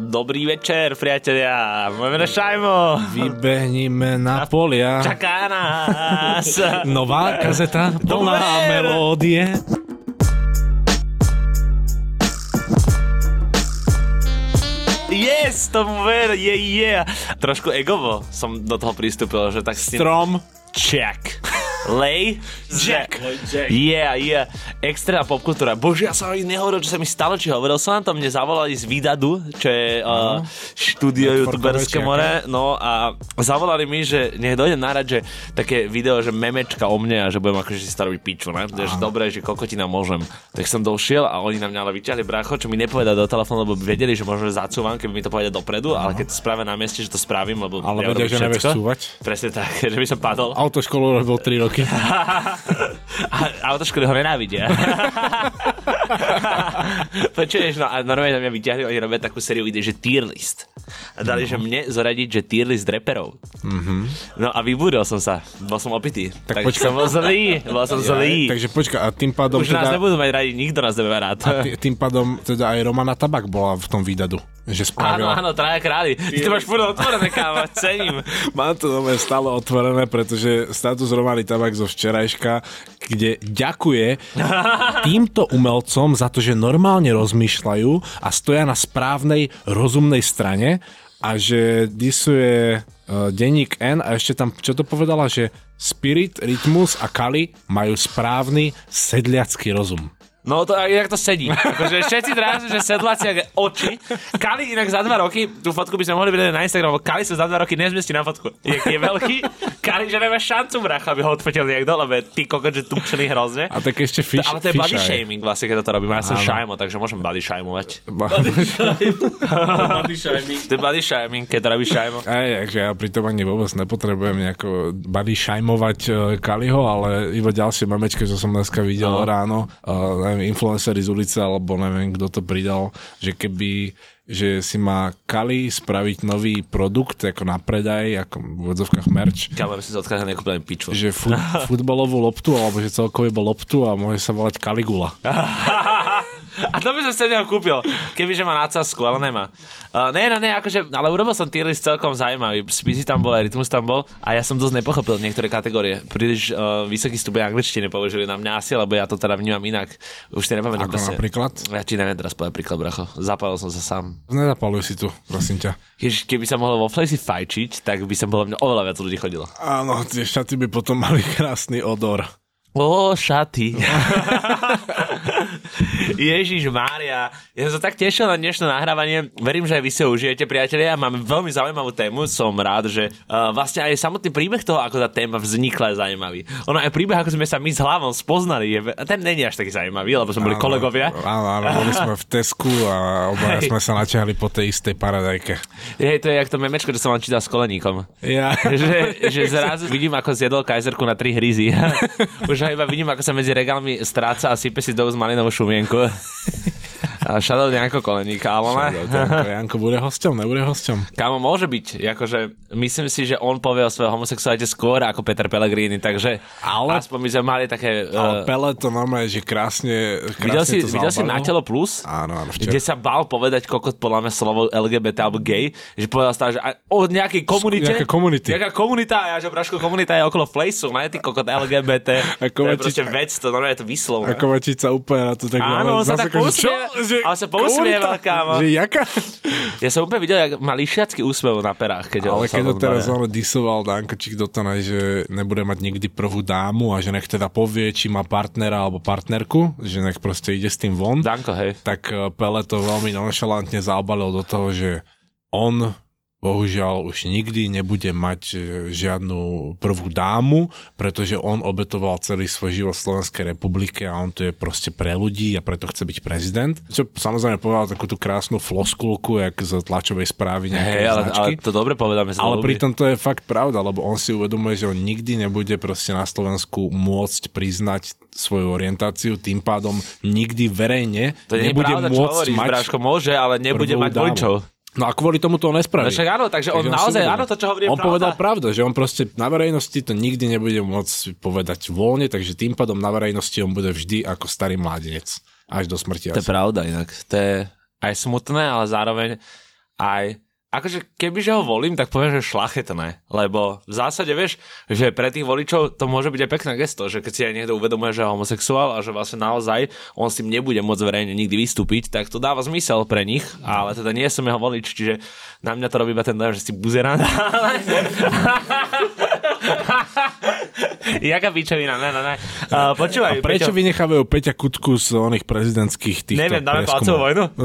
Dobrý večer, priatelia. Moje meno Šajmo. Vybehnime na polia. Čaká nás. Nová kazeta, plná melódie. Yes, tomu ver, je, je. Trošku egovo som do toho pristúpil, že tak s tým... Strom. Check. Lej. Jack. Yeah, yeah. Extrémna popkultúra. Bože, ja som ani nehovoril, čo sa mi stalo, či hovoril som na to, mne zavolali z Vidadu, čo je uh, štúdio Networkové youtuberské more, no a zavolali mi, že nech dojde narad, že také video, že memečka o mne a že budem akože si starobiť piču, ne? že dobre, že kokotina môžem. Tak som došiel a oni na mňa ale vyťahli brácho, čo mi nepovedali do telefónu, lebo vedeli, že možno zacúvam, keby mi to povedali dopredu, ale keď to spravia na mieste, že to spravím, lebo Ale ja vedia, že nevieš cúvať. Presne tak, že by som padol. Autoškolu robil 3 roky. A autoškoly ho nenávidia. Počuješ, no a normálne na mňa vyťahli, oni robia takú sériu ide, že tier list. A dali, že mne zoradiť, že tier list reperov. Mm-hmm. No a vybúril som sa, bol som opitý. Tak, tak počkaj. som bol zlý, bol som zlý. Takže počka, a tým pádom Už nás teda... nebudú mať radi, nikto nás nebude rád. Tý- Tým pádom teda aj Romana Tabak bola v tom výdadu. Že Áno, spravila. áno, traja králi. Ty to máš furt otvorené, kámo, cením. Mám to nové stále otvorené, pretože status Romany Tabak zo včerajška, kde ďakuje týmto umelcom za to, že normálne rozmýšľajú a stoja na správnej, rozumnej strane a že disuje uh, denník N a ešte tam, čo to povedala, že Spirit, Rytmus a Kali majú správny sedliacký rozum. No to inak to sedí. Akože všetci teraz, že sedláci ako oči. Kali inak za dva roky, tú fotku by sme mohli vidieť na Instagram, Kali sa za dva roky nezmestí na fotku. Je, je veľký. Kali, že nemá šancu bracha, aby ho odfotil niekto, lebo je ty kokot, že tučený hrozne. A tak ešte fiš, Ale to je body shaming vlastne, keď toto robím. Ja som šajmo, takže môžem body shamovať. Ba- To je body shaming, keď to robíš šajmo. Aj, takže ja pri tom ani vôbec nepotrebujem nejako body šajmovať uh, Kaliho, ale iba ďalšie memečke, čo som dneska videl No. no. ráno, uh, neviem, influencery z ulice, alebo neviem, kto to pridal, že keby že si má Kali spraviť nový produkt ako na predaj, ako v odzovkách merch, Kámo, myslím, že odkážem nekúpil len piču. že fut, futbalovú loptu, alebo že celkovo iba loptu a môže sa volať Kaligula. A to by som si neho kúpil, kebyže má nadsázku, ale nemá. Uh, ne, no, ne, akože, ale urobil som tier list celkom zaujímavý. Spisy tam bol, aj rytmus tam bol a ja som dosť nepochopil niektoré kategórie. Príliš uh, vysoký stupeň angličtiny použili na mňa asi, lebo ja to teda vnímam inak. Už si nepamätám. Ako presne. napríklad? Ja ti neviem teraz povedať príklad, bracho. Zapálil som sa sám. Nezapaluj si tu, prosím ťa. Keď, keby sa mohlo vo Flexi fajčiť, tak by som podľa mňa oveľa viac ľudí chodilo. Áno, tie šaty by potom mali krásny odor. Ó, šaty. Ježiš Mária. Ja som sa tak tešil na dnešné nahrávanie. Verím, že aj vy si ho užijete, priatelia. Máme veľmi zaujímavú tému. Som rád, že uh, vlastne aj samotný príbeh toho, ako tá téma vznikla, je zaujímavý. Ono aj príbeh, ako sme sa my s hlavou spoznali, je, ten není až taký zaujímavý, lebo sme boli Áno, kolegovia. Áno, áno, boli sme v Tesku a obaja sme sa naťahli po tej istej paradajke. Hej, to je jak to memečko, čo som vám čítal s koleníkom. Ja. že, že zrazu vidím, ako zjedol kajzerku na tri hryzy. Už iba vidím, ako sa medzi regálmi stráca a sype si do úst malinovú šumienku. 嘿 A šadol nejako koleníka, ale ne. Janko, Janko bude hosťom, nebude hosťom. Kámo, môže byť. Akože, myslím si, že on povie o svojej homosexualite skôr ako Peter Pellegrini, takže Ale- aspoň by sme mali také... Ale Uh, Pele to normálne, že krásne, krásne videl si, to videl si na telo plus? Áno, áno, včera. Kde sa bál povedať kokot podľa mňa slovo LGBT alebo gay, že povedal stále, že o nejakej komunite. nejaká komunity. Nejaká komunita, a ja že braško, komunita je okolo Flejsu, ne, ty kokot LGBT. Ako to je proste vec, to normálne je to vyslovné. Ako mačica úplne na to tak... Áno, on sa tak ale sa pousmieval, kámo. Že jaká? Ja som úplne videl, jak má lišiacký úsmev na perách, keď Ale keď to teraz on disoval Dankočík do toho, že nebude mať nikdy prvú dámu a že nech teda povie, či má partnera alebo partnerku, že nech proste ide s tým von. Danko, hej. tak eh, Pele to veľmi nonšalantne zaobalil do toho, že on bohužiaľ už nikdy nebude mať eh, žiadnu prvú dámu, pretože on obetoval celý svoj život Slovenskej republike a on to je proste pre ľudí a preto chce byť prezident. Čo samozrejme povedal takú tú krásnu floskulku, jak z tlačovej správy nejakej Hej, ale, značky. ale to dobre povedal, sa Ale pritom to je fakt pravda, lebo on si uvedomuje, že on nikdy nebude proste na Slovensku môcť priznať svoju orientáciu, tým pádom nikdy verejne To nie je nebude pravda, čo môcť hovoríš, mať Bráško, môže, ale nebude mať dámu. No a kvôli tomu to on nespraví. No však áno, takže on si naozaj, áno, to, čo hovorí, On pravda. povedal pravdu, že on proste na verejnosti to nikdy nebude môcť povedať voľne, takže tým pádom na verejnosti on bude vždy ako starý mládenec. Až do smrti. To je pravda inak. To je aj smutné, ale zároveň aj akože kebyže ho volím, tak poviem, že šlachetné, lebo v zásade vieš, že pre tých voličov to môže byť aj pekné gesto, že keď si aj niekto uvedomuje, že je homosexuál a že vlastne naozaj on s tým nebude môcť verejne nikdy vystúpiť, tak to dáva zmysel pre nich, ale teda nie som jeho volič, čiže na mňa to robí iba ten dojem, že si buzerán. Jaká pičovina, ne, ne, ne. Uh, počúvaj, A prečo Peťo, vynechávajú Peťa Kutku z oných prezidentských týchto Neviem, dáme palcovú vojnu?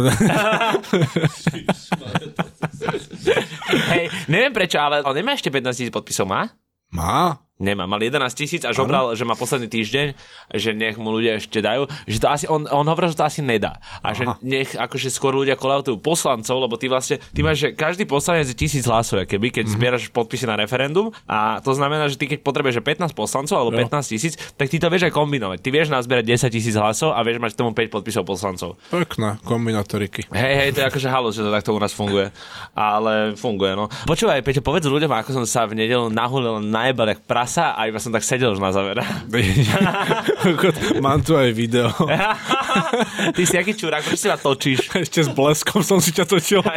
Hej, neviem prečo, ale on nemá ešte 15 tisíc podpisov, má? Má? Nemá, mal 11 tisíc a žobral, že má posledný týždeň, že nech mu ľudia ešte dajú, že to asi, on, on hovoril, že to asi nedá. A že Aha. nech akože skôr ľudia kolautujú poslancov, lebo ty vlastne, ty máš, že každý poslanec je tisíc hlasov, keby, keď mm-hmm. zbieraš podpisy na referendum a to znamená, že ty keď potrebuješ že 15 poslancov alebo Jo. 15 tisíc, tak ty to vieš aj kombinovať. Ty vieš nazbierať 10 tisíc hlasov a vieš mať tomu 5 podpisov poslancov. Pekné kombinatoriky. Hej, hej, to je akože halo, že to takto u nás funguje. Ale funguje, no. Počúvaj, Peťo, povedz ľuďom, ako som sa v nedelu nahulil najebal jak prasa a iba som tak sedel už na záver. Mám tu aj video. ty si aký čurák, prečo si ma točíš? Ešte s bleskom som si ťa točil. A.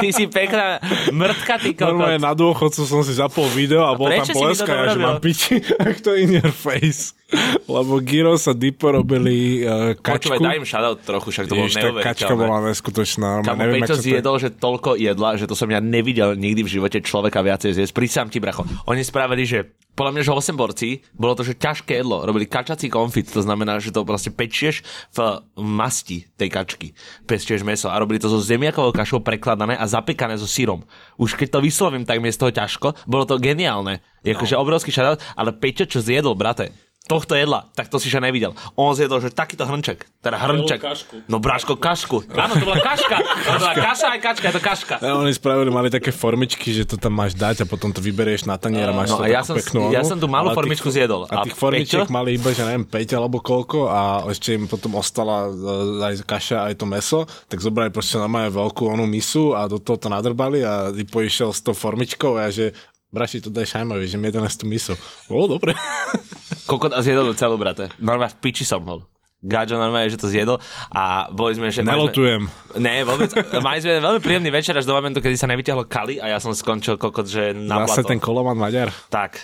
Ty si pekná mrtka, ty Normálne kokot. na dôchodcu som si zapol video a bol tam bleska, ja, že mám piči, ak to in your face. Lebo Giro sa Dipo robili uh, kačku. Počúvaj, daj im shoutout trochu, však to bolo tá kačka neuveriteľné. bola neskutočná. normálne, Kamo, neviem, Peťo ako to- zjedol, že toľko jedla, že to som ja nevidel nikdy v živote človeka viacej zjesť. Prísam ti, bracho. Oni spravili, že podľa mňa, že 8 borci, bolo to, že ťažké jedlo. Robili kačací konfit, to znamená, že to proste pečieš v masti tej kačky. Pečieš meso a robili to so zemiakovou kašou prekladané a zapekané so sírom. Už keď to vyslovím, tak mi je z toho ťažko. Bolo to geniálne. Je akože obrovský šadát, ale Peťo, čo zjedol, brate, tohto jedla, tak to si že nevidel. On zjedol, že takýto hrnček. Teda hrnček. kašku. No bráško, kašku. Áno, to bola kaška. To bola kaša aj kačka, je to kaška. Ja, oni spravili, mali také formičky, že to tam máš dať a potom to vyberieš na tanier a máš No to a ja som- peknú ja som tú malú Ale tých- formičku zjedol. A A tých formičiek Peťo? mali iba, že neviem, 5 alebo koľko a ešte im potom ostala e, aj kaša, aj to meso, tak zobrali proste normálne veľkú onú misu a do toho to nadrbali a ty poišiel s tou formičkou a ja, že braši, to daj šajmovi, že mi jeden tú misu. Bolo dobre. Kokot a zjedol celú, brate. Normálne v piči som bol. Gáďo normálne, že to zjedol a boli sme, že... mali sme- Nelotujem. Ne, vôbec. Mali sme veľmi príjemný večer až do momentu, kedy sa nevyťahlo Kali a ja som skončil kokot, že na Zase plato. ten koloman Maďar. Tak.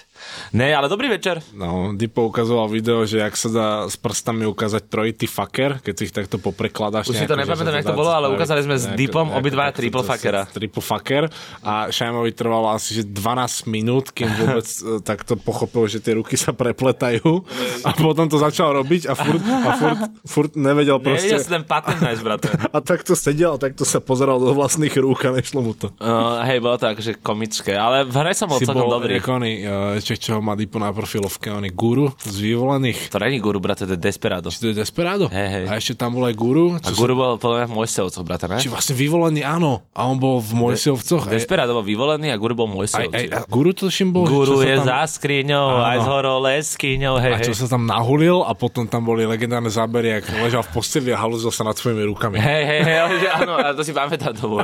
Ne, ale dobrý večer. No, Dipo ukazoval video, že ak sa dá s prstami ukázať trojitý fucker, keď si ich takto poprekladáš. Už si to nepamätám, jak to bolo, ale ukázali sme s Dipom obidva triple fuckera. Triple fucker a Šajmovi trvalo asi že 12 minút, kým vôbec e, takto pochopil, že tie ruky sa prepletajú a potom to začal robiť a furt, a furt, furt nevedel proste. Si ten patent nájsť, brate. A takto sedel takto sa pozeral do vlastných rúk a nešlo mu to. Uh, hej, bolo to akože komické, ale v hre som bol celkom dobrý. oni, uh, ešte čo má Dipo na profilovke, on je guru z vyvolených. To není guru, brate, to je Desperado. Či to je Desperado? Hej, hej. A ešte tam bol aj guru? A Čo guru bol podľa mňa v Mojsevcoch, brate, ne? Či vlastne vyvolený, áno. A on bol v Mojsevcoch. Aj, Desperado bol vyvolený a guru bol aj, Mojsevci. aj, a guru to všim bol, Guru je tam, za skriňou, Áno. aj z horou leskyňou, hej, a čo hej. sa tam nahulil a potom tam boli legendárne zábery, ak ležal v posteli a halúzil sa nad svojimi rukami. Hej, hej, hej, áno, a to si pamätám to.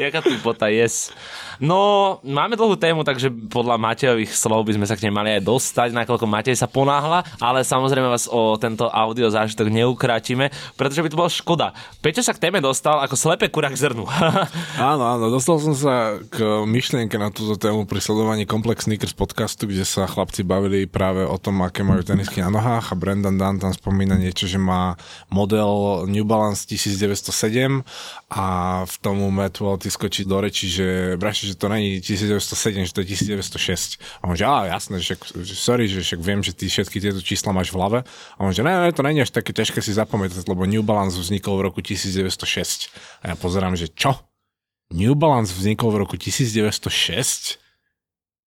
Jaká tupota, yes. No, máme dlhú tému, takže podľa Matejových slov by sme sa k nej mali aj dostať, nakoľko Matej sa ponáhla, ale samozrejme vás o tento audio zážitok neukrátime, pretože by to bola škoda. Peťo sa k téme dostal ako slepé kurák zrnu. Áno, áno, dostal som sa k myšlienke na túto tému pri sledovaní Complex Sneakers podcastu, kde sa chlapci bavili práve o tom, aké majú tenisky na nohách a Brendan Dunn tam spomína niečo, že má model New Balance 1907 a v tomu Matt Walty skočí do reči, že braši, že to není 1907, že to je 1906. A on že, á, jasné, že, že sorry, že však viem, že ty všetky tieto čísla máš v hlave. A on že, ne, ne, to není až také ťažké si zapamätať, lebo New Balance vznikol v roku 1906. A ja pozerám, že čo? New Balance vznikol v roku 1906?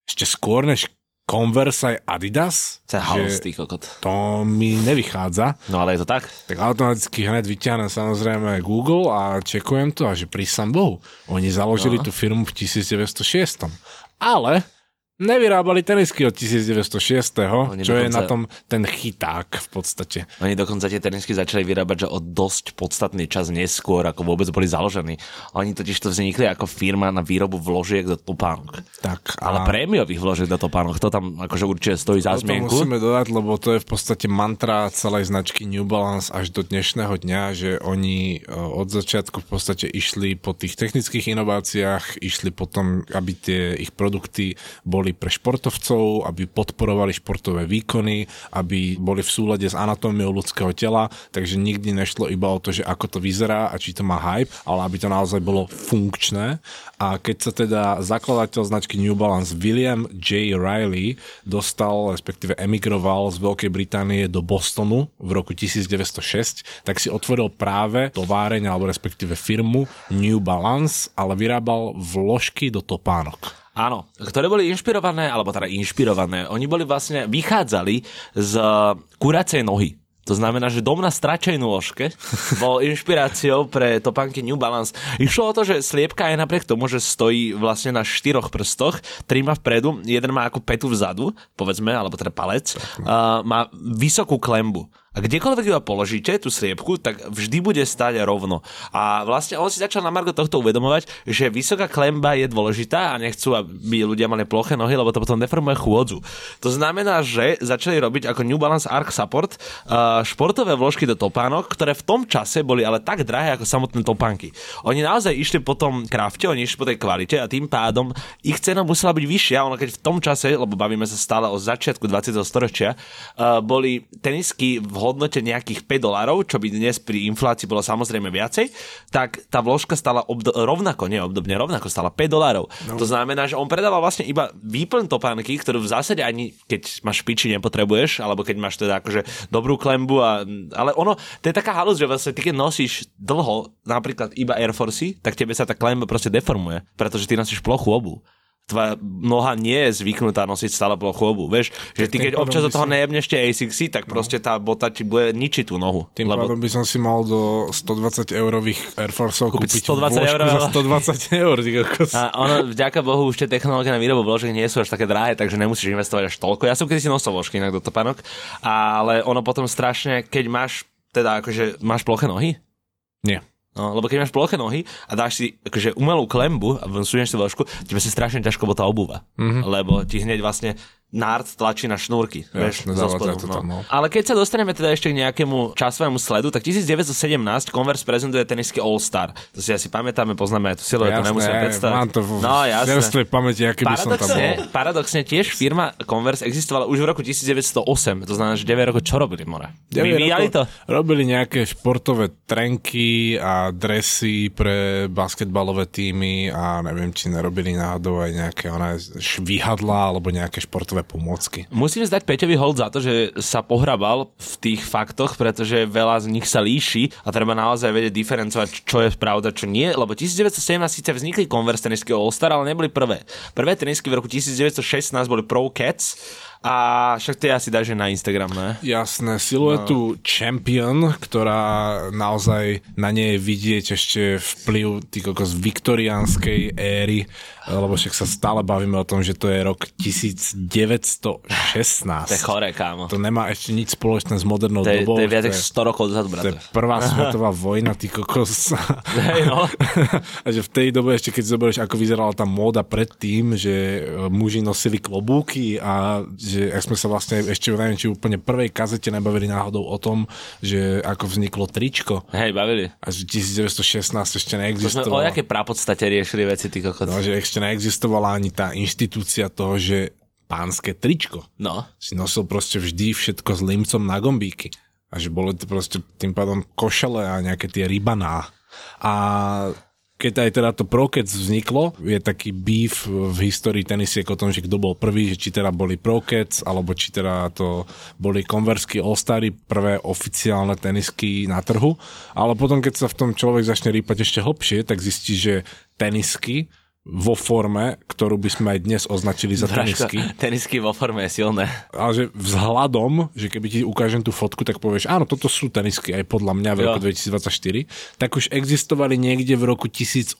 Ešte skôr než Converse aj Adidas? Halus, ty kokot. to mi nevychádza. No ale je to tak? Tak automaticky hneď vyťahnem samozrejme Google a čekujem to a že pri Bohu. Oni založili No. tú firmu v 1906. Ale Nevyrábali tenisky od 1906, Oni čo je dokonca- na tom ten chyták v podstate. Oni dokonca tie tenisky začali vyrábať, že o dosť podstatný čas neskôr, ako vôbec boli založení. Oni totiž to vznikli ako firma na výrobu vložiek do topánok. Tak, Ale prémiových vložiek do topánok, to tam akože určite stojí za To zmienku. musíme dodať, lebo to je v podstate mantra celej značky New Balance až do dnešného dňa, že oni e, od začiatku v podstate išli po tých technických inováciách, išli potom, aby tie ich produkty boli pre športovcov, aby podporovali športové výkony, aby boli v súlade s anatómiou ľudského tela, takže nikdy nešlo iba o to, že ako to vyzerá a či to má hype, ale aby to naozaj bolo funkčné. A keď sa teda zakladateľ značky New Balance William J. Riley dostal, respektíve emigroval z Veľkej Británie do Bostonu v roku 1906, tak si otvoril práve továreň alebo respektíve firmu New Balance, ale vyrábal vložky do topánok. Áno, ktoré boli inšpirované, alebo teda inšpirované, oni boli vlastne, vychádzali z kuracej nohy. To znamená, že dom na stračej nôžke bol inšpiráciou pre topánky New Balance. Išlo o to, že sliepka aj napriek tomu, že stojí vlastne na štyroch prstoch, tri má vpredu, jeden má ako petu vzadu, povedzme, alebo teda palec, uh, má vysokú klembu. A kdekoľvek ju položíte, tú sliepku, tak vždy bude stať rovno. A vlastne on si začal na Margo tohto uvedomovať, že vysoká klemba je dôležitá a nechcú, aby ľudia mali ploché nohy, lebo to potom deformuje chôdzu. To znamená, že začali robiť ako New Balance Arc Support uh, športové vložky do topánok, ktoré v tom čase boli ale tak drahé ako samotné topánky. Oni naozaj išli po tom krafte, oni išli po tej kvalite a tým pádom ich cena musela byť vyššia, ono keď v tom čase, lebo bavíme sa stále o začiatku 20. storočia, uh, boli tenisky v hodnote nejakých 5 dolárov, čo by dnes pri inflácii bolo samozrejme viacej, tak tá vložka stala obdo- rovnako, nie obdobne, rovnako stala 5 dolárov. No. To znamená, že on predával vlastne iba výplň topánky, ktorú v zásade ani keď máš špiči nepotrebuješ, alebo keď máš teda akože dobrú klembu, a, ale ono, to je taká halus, že vlastne ty keď nosíš dlho napríklad iba Air Force, tak tebe sa tá klemba proste deformuje, pretože ty nosíš plochu obu tvoja noha nie je zvyknutá nosiť stále plochu obu. Vieš, že ty keď občas do toho som- nejebneš tie ASICsy, tak proste tá bota ti bude ničiť tú nohu. Tým lebo... pádom by som si mal do 120 eurových Air Forceov Kúpiť kúpiť 120 vložku eur, za ale- 120 eur. A ono, vďaka Bohu, už tie technológie na výrobu vložiek nie sú až také drahé, takže nemusíš investovať až toľko. Ja som kedy si nosil vložky inak do topánok, ale ono potom strašne, keď máš, teda akože máš ploché nohy, Nie. No, lebo keď máš ploché nohy a dáš si akože umelú klembu a vsunieš si vložku, tebe sa strašne ťažko bota obúva. Mm-hmm. Lebo ti hneď vlastne nárt tlačí na šnúrky. vieš, Jasne, zo spodu, to tam, no. Ale keď sa dostaneme teda ešte k nejakému časovému sledu, tak 1917 Converse prezentuje tenisky All Star. To si asi pamätáme, poznáme aj tú siluetu, nemusíme predstaviť. mám to v no, jasné. pamäti, aký by som tam bol. paradoxne tiež firma Converse existovala už v roku 1908, to znamená, že 9 rokov čo robili? Deväť Vyvíjali to? Robili nejaké športové trenky a dresy pre basketbalové týmy a neviem, či nerobili náhodou aj nejaké ona, švihadla alebo nejaké športové pomôcky. Musím zdať Peťovi hold za to, že sa pohrabal v tých faktoch, pretože veľa z nich sa líši a treba naozaj vedieť diferencovať, čo je pravda, čo nie, lebo 1917 síce vznikli Converse tenisky All-Star, ale neboli prvé. Prvé tenisky v roku 1916 boli Pro Cats a však tie asi dáš na Instagram, ne? Jasné, siluetu no. Champion, ktorá naozaj na nej je vidieť ešte vplyv tý kokos viktoriánskej éry, lebo však sa stále bavíme o tom, že to je rok 1916. To je choré, kámo. To nemá ešte nič spoločné s modernou To je, dobou. to je viac ako je- 100 rokov dozadu, To je brate. prvá svetová vojna, ty kokos. Hej, no. A že v tej dobe ešte, keď zoberieš, ako vyzerala tá móda predtým, že e, muži nosili klobúky a že ak sme sa vlastne ešte, neviem, či úplne prvej kazete nebavili náhodou o tom, že ako vzniklo tričko. Hej, bavili. A že 1916 ešte To sme o neexistovalo. jaké prapodstate riešili veci, ty kokot. No, že ešte neexistovala ani tá inštitúcia toho, že pánske tričko. No. Si nosil proste vždy všetko s limcom na gombíky. A že boli to proste tým pádom košele a nejaké tie rybaná. A keď aj teda to Prokec vzniklo, je taký beef v histórii tenisiek o tom, že kto bol prvý, že či teda boli Prokec, alebo či teda to boli konversky All-Stary, prvé oficiálne tenisky na trhu. Ale potom, keď sa v tom človek začne rýpať ešte hlbšie, tak zistí, že tenisky vo forme, ktorú by sme aj dnes označili za Dražko, tenisky, tenisky vo forme je silné. ale že vzhľadom, že keby ti ukážem tú fotku, tak povieš, áno, toto sú tenisky aj podľa mňa v Jo. roku 2024, tak už existovali niekde v roku 1860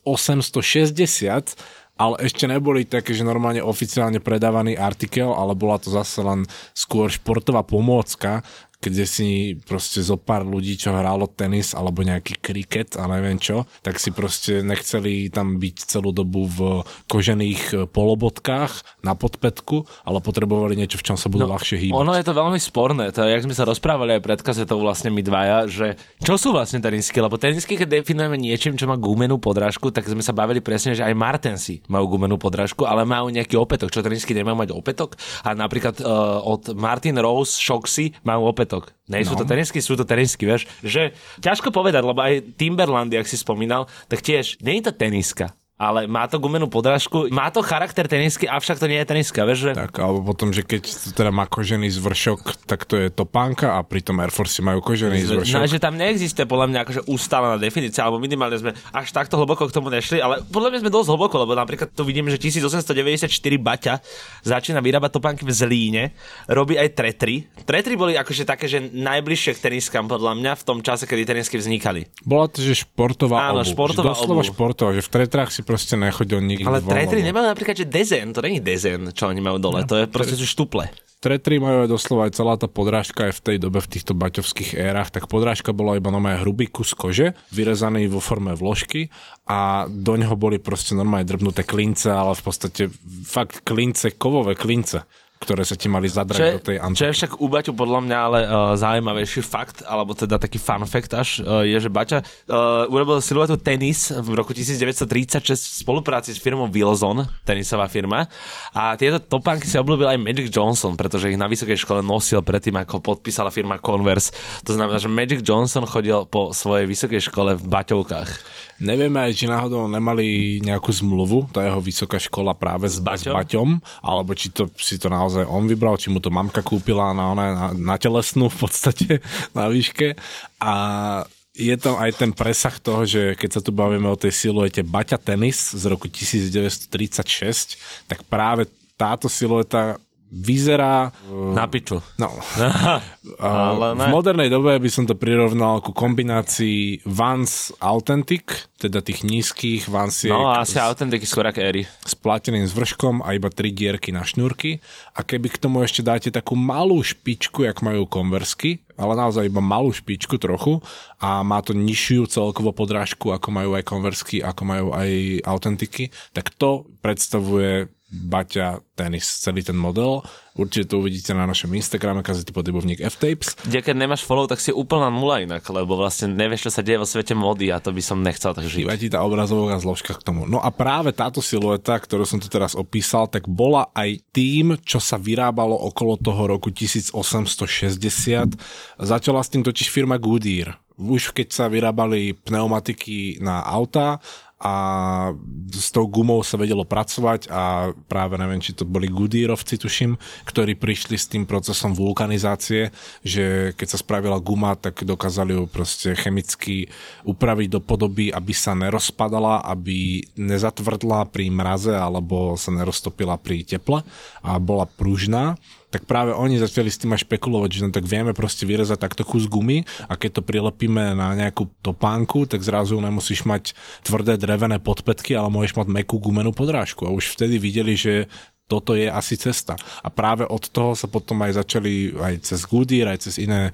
ale ešte neboli také, že normálne oficiálne predávaný artikel, ale bola to zase len skôr športová pomôcka, kde si proste zo pár ľudí, čo hrálo tenis alebo nejaký kriket a neviem čo, tak si proste nechceli tam byť celú dobu v kožených polobodkách na podpetku, ale potrebovali niečo, v čom sa budú no, ľahšie hýbať. Ono je to veľmi sporné, to je, jak sme sa rozprávali aj pred kazetou vlastne my dvaja, že čo sú vlastne tenisky, lebo tenisky, keď definujeme niečím, čo má gumenú podrážku, tak sme sa bavili presne, že aj Martensi majú gumenú podrážku, ale majú nejaký opätok. Čo tenisky nemajú mať opätok? A napríklad uh, od Martin Rose Shoxy majú opätok opätok. Nie sú no. to tenisky, sú to tenisky, vieš. Že ťažko povedať, lebo aj Timberland, jak si spomínal, tak tiež nie je to teniska ale má to gumenú podrážku, má to charakter tenisky, avšak to nie je teniska, vieš, že... Tak, alebo potom, že keď teda má kožený zvršok, tak to je topánka a pritom Air Force majú kožený zvršok. No, že tam neexistuje podľa mňa akože ustálená definícia, alebo minimálne sme až takto hlboko k tomu nešli, ale podľa mňa sme dosť hlboko, lebo napríklad tu vidím, že 1894 Baťa začína vyrábať topánky v Zlíne, robí aj tretry. Tretry boli akože také, že najbližšie k teniskám podľa mňa v tom čase, kedy tenisky vznikali. Bola to, že športová Áno, obu. športová Doslova športová, že v tretrách si proste nechodil nikdy Ale tretry nemajú napríklad, že dezen, to není dezen, čo oni majú dole, to je proste sú štuple. Tretry majú aj doslova aj celá tá podrážka aj v tej dobe v týchto baťovských érach, tak podrážka bola iba normálne hrubý kus kože, vyrezaný vo forme vložky a do neho boli proste normálne drbnuté klince, ale v podstate fakt klince, kovové klince ktoré sa ti mali zadrať Čo je, do tej čo je však u Baťu podľa mňa ale uh, zaujímavejší fakt, alebo teda taký fun fact až, uh, je, že Baťa uh, urobil siluetu tenis v roku 1936 v spolupráci s firmou Wilson, tenisová firma. A tieto topánky si obľúbil aj Magic Johnson, pretože ich na vysokej škole nosil predtým, ako podpísala firma Converse. To znamená, že Magic Johnson chodil po svojej vysokej škole v Baťovkách. Nevieme aj, či náhodou nemali nejakú zmluvu, tá jeho vysoká škola práve s, s? Baťom, alebo či to, si to naozaj on vybral, či mu to mamka kúpila na, na, na, na telesnú v podstate na výške. A je tam aj ten presah toho, že keď sa tu bavíme o tej siluete Baťa Tennis z roku 1936, tak práve táto silueta vyzerá... Na piču. No, Ale v ne. modernej dobe by som to prirovnal ku kombinácii Vans Authentic, teda tých nízkych Vansiek No asi autentiky skôr ako Eri. s plateným zvrškom a iba tri dierky na šnúrky. A keby k tomu ešte dáte takú malú špičku, jak majú konversky, ale naozaj iba malú špičku trochu a má to nižšiu celkovo podrážku, ako majú aj konversky, ako majú aj autentiky, tak to predstavuje Baťa tenis, celý ten model. Určite to uvidíte na našom Instagrame, kazety podybovník F-Tapes. Kde keď nemáš follow, tak si úplná nula inak, lebo vlastne nevieš, čo sa deje vo svete mody a to by som nechcel tak žiť. Chýba ti tá obrazová zložka k tomu. No a práve táto silueta, ktorú som tu teraz opísal, tak bola aj tým, čo sa vyrábalo okolo toho roku 1860. Začala s tým totiž firma Goodyear. Už keď sa vyrábali pneumatiky na auta a s tou gumou sa vedelo pracovať a práve neviem, či to boli Goodyearovci, tuším, ktorí prišli s tým procesom vulkanizácie, že keď sa spravila guma, tak dokázali ju proste chemicky upraviť do podoby, aby sa nerozpadala, aby nezatvrdla pri mraze alebo sa neroztopila pri teple a bola pružná tak práve oni začali s tým aj špekulovať, že no tak vieme proste vyrezať takto kus gumy a keď to prilepíme na nejakú topánku, tak zrazu nemusíš mať tvrdé drevené podpätky, ale môžeš mať mekú gumenú podrážku. A už vtedy videli, že toto je asi cesta. A práve od toho sa potom aj začali aj cez Goodyear, aj cez iné e,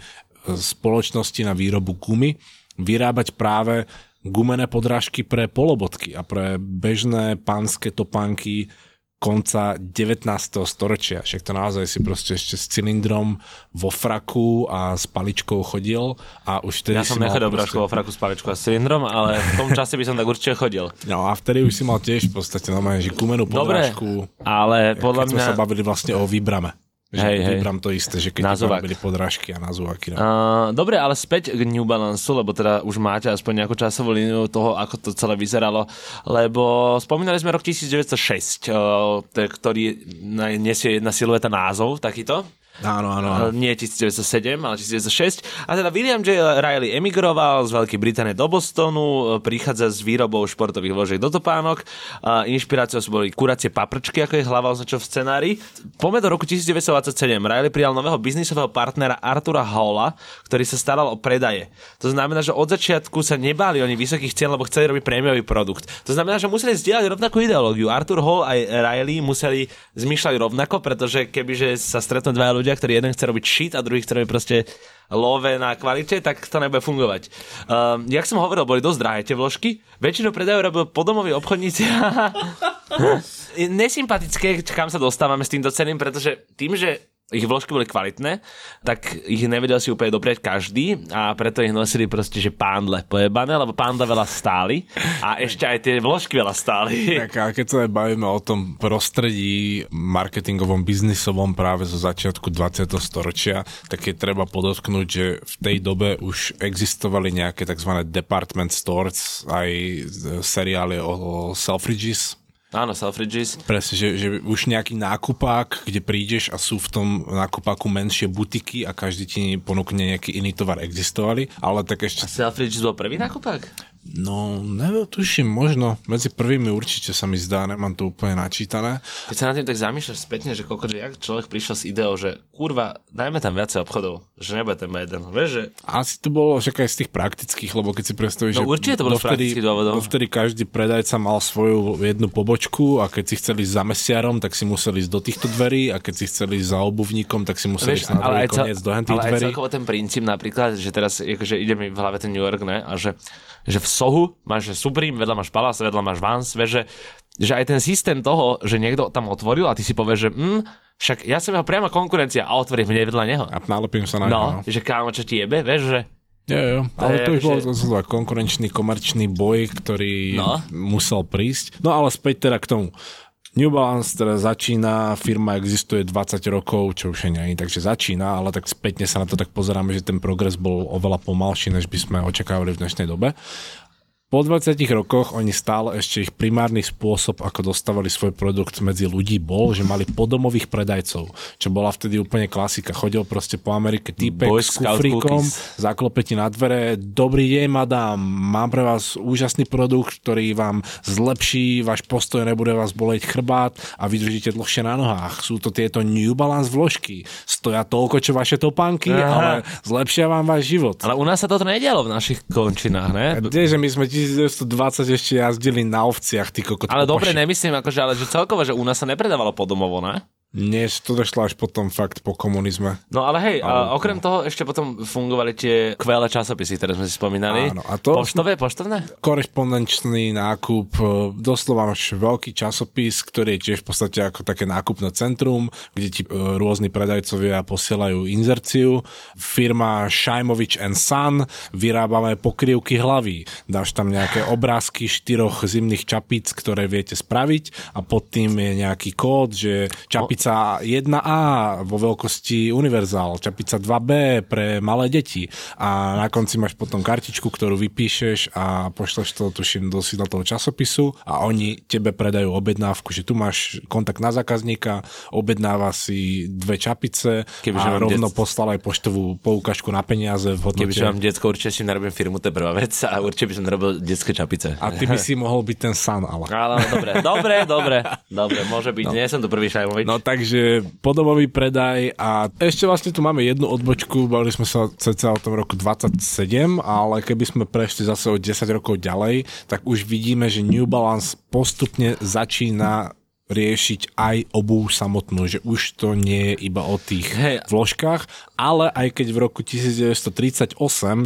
spoločnosti na výrobu gumy vyrábať práve gumené podrážky pre polobotky a pre bežné pánske topánky konca 19. storočia. Však to naozaj si proste ešte s cylindrom vo fraku a s paličkou chodil a už vtedy Ja som nechodil proste- vo fraku s paličkou a s cylindrom, ale v tom čase by som tak určite chodil. No a vtedy už si mal tiež v podstate normálne, že Dobre, podrážku. ale podľa keď mňa... sme sa bavili vlastne o výbrame. Že Hej, hej. Vybram to isté, že keď Nazovák. robili podrážky a nazúvaky. No. Uh, dobre, ale späť k New Balance, lebo teda už máte aspoň nejakú časovú líniu toho, ako to celé vyzeralo, lebo spomínali sme rok 1906, uh, te- ktorý na- nesie jedna silueta názov, takýto. Áno, áno, áno. Nie 1907, ale 1906. A teda William J. Riley emigroval z Veľkej Británie do Bostonu, prichádza s výrobou športových ložiek do topánok. Inšpiráciou sú boli kuracie paprčky, ako je hlava označil v scenári. Poďme do roku 1927. Riley prijal nového biznisového partnera Artura Halla, ktorý sa staral o predaje. To znamená, že od začiatku sa nebáli oni vysokých cien, lebo chceli robiť prémiový produkt. To znamená, že museli zdieľať rovnakú ideológiu. Artur Hall aj Riley museli zmýšľať rovnako, pretože kebyže sa stretnú dva ľudia, ktorí jeden chce robiť shit a druhý chce robiť proste love na kvalite, tak to nebude fungovať. Um, jak som hovoril, boli dosť drahé tie vložky. Väčšinu predajú robil podomoví obchodníci. Nesympatické, kam sa dostávame s týmto ceným, pretože tým, že ich vložky boli kvalitné, tak ich nevedel si úplne doprieť každý a preto ich nosili proste, že pándle pojebané, lebo pánda veľa stáli a ešte aj tie vložky veľa stáli. Tak a keď sa aj bavíme o tom prostredí marketingovom, biznisovom práve zo začiatku 20. storočia, tak je treba podotknúť, že v tej dobe už existovali nejaké tzv. department stores, aj seriály o Selfridges, Áno, Selfridges. Presne, že, že už nejaký nákupák, kde prídeš a sú v tom nákupáku menšie butiky a každý ti ponúkne nejaký iný tovar existovali, ale tak ešte... A Selfridges bol prvý nákupák? No, neviem, tuším, možno. Medzi prvými určite sa mi zdá, nemám to úplne načítané. Keď sa na tým tak zamýšľaš spätne, že koľko, jak človek prišiel s ideou, že kurva, dajme tam viacej obchodov, že nebude ten jeden. Vieš, že... Asi to bolo však aj z tých praktických, lebo keď si predstavíš, no, že... určite to bolo praktických dôvodov. Vtedy každý predajca mal svoju jednu pobočku a keď si chceli ísť za mesiarom, tak si museli ísť do týchto dverí a keď si chceli ísť za obuvníkom, tak si museli ísť na druhý koniec do tých ale dverí. Ale aj ten princíp napríklad, že teraz akože ide mi v hlave ten New York, ne? A že že v Sohu máš Supreme, vedľa máš Palace, vedľa máš Vans, vieš, že, že aj ten systém toho, že niekto tam otvoril a ty si povieš, že mm, však ja som jeho priama konkurencia a otvorím hneď vedľa neho. A nalepím sa na no, no, že kámo, čo ti jebe, vieš, že Jo, jo, ale to už bol že... konkurenčný, komerčný boj, ktorý no. musel prísť. No ale späť teda k tomu. New Balance teda začína, firma existuje 20 rokov, čo už nie takže začína, ale tak spätne sa na to tak pozeráme, že ten progres bol oveľa pomalší, než by sme očakávali v dnešnej dobe. Po 20 rokoch oni stále ešte ich primárny spôsob, ako dostávali svoj produkt medzi ľudí, bol, že mali podomových predajcov, čo bola vtedy úplne klasika. Chodil proste po Amerike týpek s kufríkom, zaklope na dvere, dobrý deň, madám, mám pre vás úžasný produkt, ktorý vám zlepší váš postoj, nebude vás boleť chrbát a vydržíte dlhšie na nohách. Sú to tieto New Balance vložky. Stoja toľko, čo vaše topánky, Aha. ale zlepšia vám váš život. Ale u nás sa toto nedialo v našich končinách, ne? Nie, že my sme 1920 ešte jazdili na ovciach, ty kokot. Ale dobre, nemyslím, akože, ale že celkovo, že u nás sa nepredávalo podomovo, ne? Nie, to došlo až potom fakt po komunizme. No ale hej, a okrem no. toho ešte potom fungovali tie kvelé časopisy, ktoré sme si spomínali. Áno, a to... Poštové, poštovné? Korespondenčný nákup, e, doslova máš veľký časopis, ktorý je tiež v podstate ako také nákupné centrum, kde ti e, rôzni predajcovia posielajú inzerciu. Firma Šajmovič and Son, vyrábame pokrývky hlavy. Dáš tam nejaké obrázky štyroch zimných čapíc, ktoré viete spraviť a pod tým je nejaký kód, že čapic čapica 1A vo veľkosti univerzál, čapica 2B pre malé deti a na konci máš potom kartičku, ktorú vypíšeš a pošleš to, tuším, do sídla toho časopisu a oni tebe predajú objednávku, že tu máš kontakt na zákazníka, objednáva si dve čapice Kebyže a rovno dec... poslal aj poštovú poukažku na peniaze v hodnote. Kebyže mám detsko, určite si nerobím firmu, to je prvá vec a určite by som nerobil detské čapice. A ty by si mohol byť ten san, ale. Ale dobre, dobre, dobre, dobre, môže byť, no. nie som tu prvý šajmovič. No takže podobový predaj a ešte vlastne tu máme jednu odbočku, bavili sme sa cca o tom roku 27, ale keby sme prešli zase o 10 rokov ďalej, tak už vidíme, že New Balance postupne začína riešiť aj obu samotnú, že už to nie je iba o tých hey. vložkách, ale aj keď v roku 1938,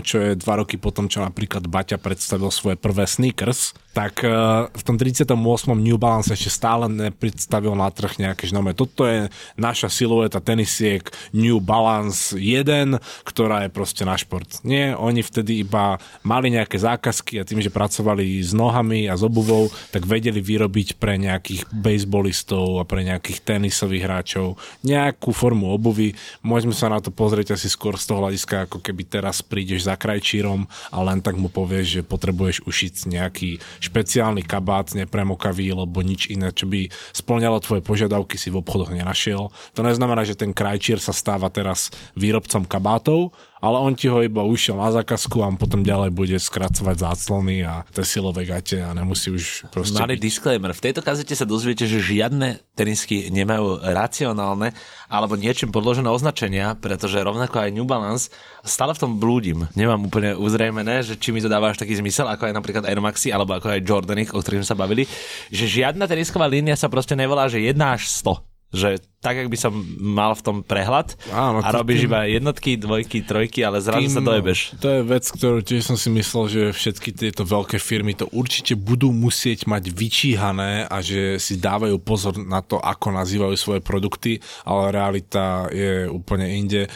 čo je dva roky potom, čo napríklad Baťa predstavil svoje prvé sneakers, tak uh, v tom 38. New Balance ešte stále nepredstavil na trh nejaké žnome. Toto je naša silueta tenisiek New Balance 1, ktorá je proste na šport. Nie, oni vtedy iba mali nejaké zákazky a tým, že pracovali s nohami a s obuvou, tak vedeli vyrobiť pre nejakých baseball futbolistov a pre nejakých tenisových hráčov nejakú formu obuvy. Môžeme sa na to pozrieť asi skôr z toho hľadiska, ako keby teraz prídeš za krajčírom a len tak mu povieš, že potrebuješ ušiť nejaký špeciálny kabát nepremokavý, lebo nič iné, čo by splňalo tvoje požiadavky si v obchodoch nenašiel. To neznamená, že ten krajčír sa stáva teraz výrobcom kabátov, ale on ti ho iba ušiel na zákazku a on potom ďalej bude skracovať záclony a tie silové gate a nemusí už proste... Malý disclaimer. V tejto kazete sa dozviete, že žiadne tenisky nemajú racionálne alebo niečím podložené označenia, pretože rovnako aj New Balance stále v tom blúdim. Nemám úplne uzrejmené, že či mi to dáva až taký zmysel, ako aj napríklad Air Maxi alebo ako aj Jordany, o ktorých sme sa bavili, že žiadna tenisková línia sa proste nevolá, že 1 až 100 že tak, ak by som mal v tom prehľad Áno, a robíš tým, iba jednotky, dvojky, trojky, ale zrazu tým, sa dojebeš. To je vec, ktorú tiež som si myslel, že všetky tieto veľké firmy to určite budú musieť mať vyčíhané a že si dávajú pozor na to, ako nazývajú svoje produkty, ale realita je úplne inde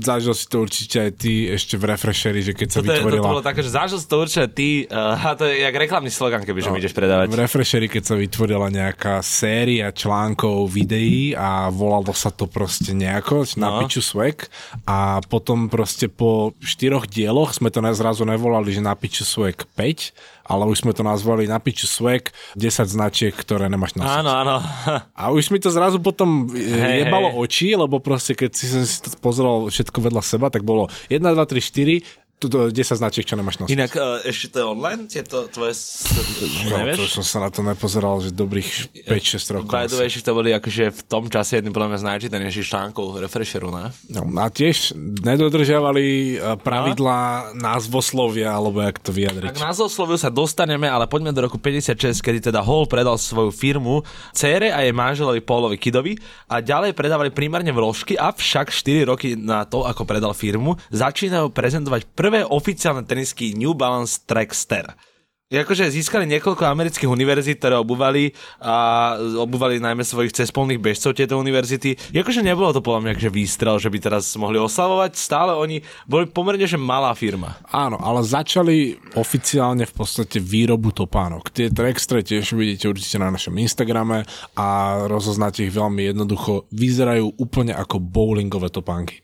zažil si to určite aj ty ešte v Refresheri, že keď sa toto vytvorila... Je, toto bolo také, že zažil si to určite ty, uh, a to je jak reklamný slogan, keby no, mi ideš predávať. V Refresheri, keď sa vytvorila nejaká séria článkov, videí a volalo sa to proste nejako, no. na piču swag a potom proste po štyroch dieloch sme to zrazu nevolali, že na piču swag 5, ale už sme to nazvali na piču swag, 10 značiek, ktoré nemáš na Áno, áno. A už mi to zrazu potom hey, jebalo hey. oči, lebo proste keď si som si to pozrel všetko vedľa seba, tak bolo 1, 2, 3, 4, tuto 10 značiek, čo nemáš nosiť. Inak uh, ešte to je online? Tieto tvoje... No, to som sa na to nepozeral, že dobrých 5-6 rokov. By the way, to boli akože v tom čase jedným podľa mňa z najčítanejších článkov Refresheru, ne? No, a tiež nedodržiavali e, pravidlá názvoslovia, alebo jak to vyjadriť. K názvosloviu sa dostaneme, ale poďme do roku 56, kedy teda Hall predal svoju firmu cére a jej manželovi Paulovi Kidovi a ďalej predávali primárne vložky, avšak 4 roky na to, ako predal firmu, začínajú prezentovať prvé prvé oficiálne tenisky New Balance Trackster. Akože získali niekoľko amerických univerzít, ktoré obúvali a obúvali najmä svojich cespolných bežcov tieto univerzity. Akože nebolo to podľa mňa že výstrel, že by teraz mohli oslavovať. Stále oni boli pomerne že malá firma. Áno, ale začali oficiálne v podstate výrobu topánok. Tie trackstre tiež vidíte určite na našom Instagrame a rozoznáte ich veľmi jednoducho. Vyzerajú úplne ako bowlingové topánky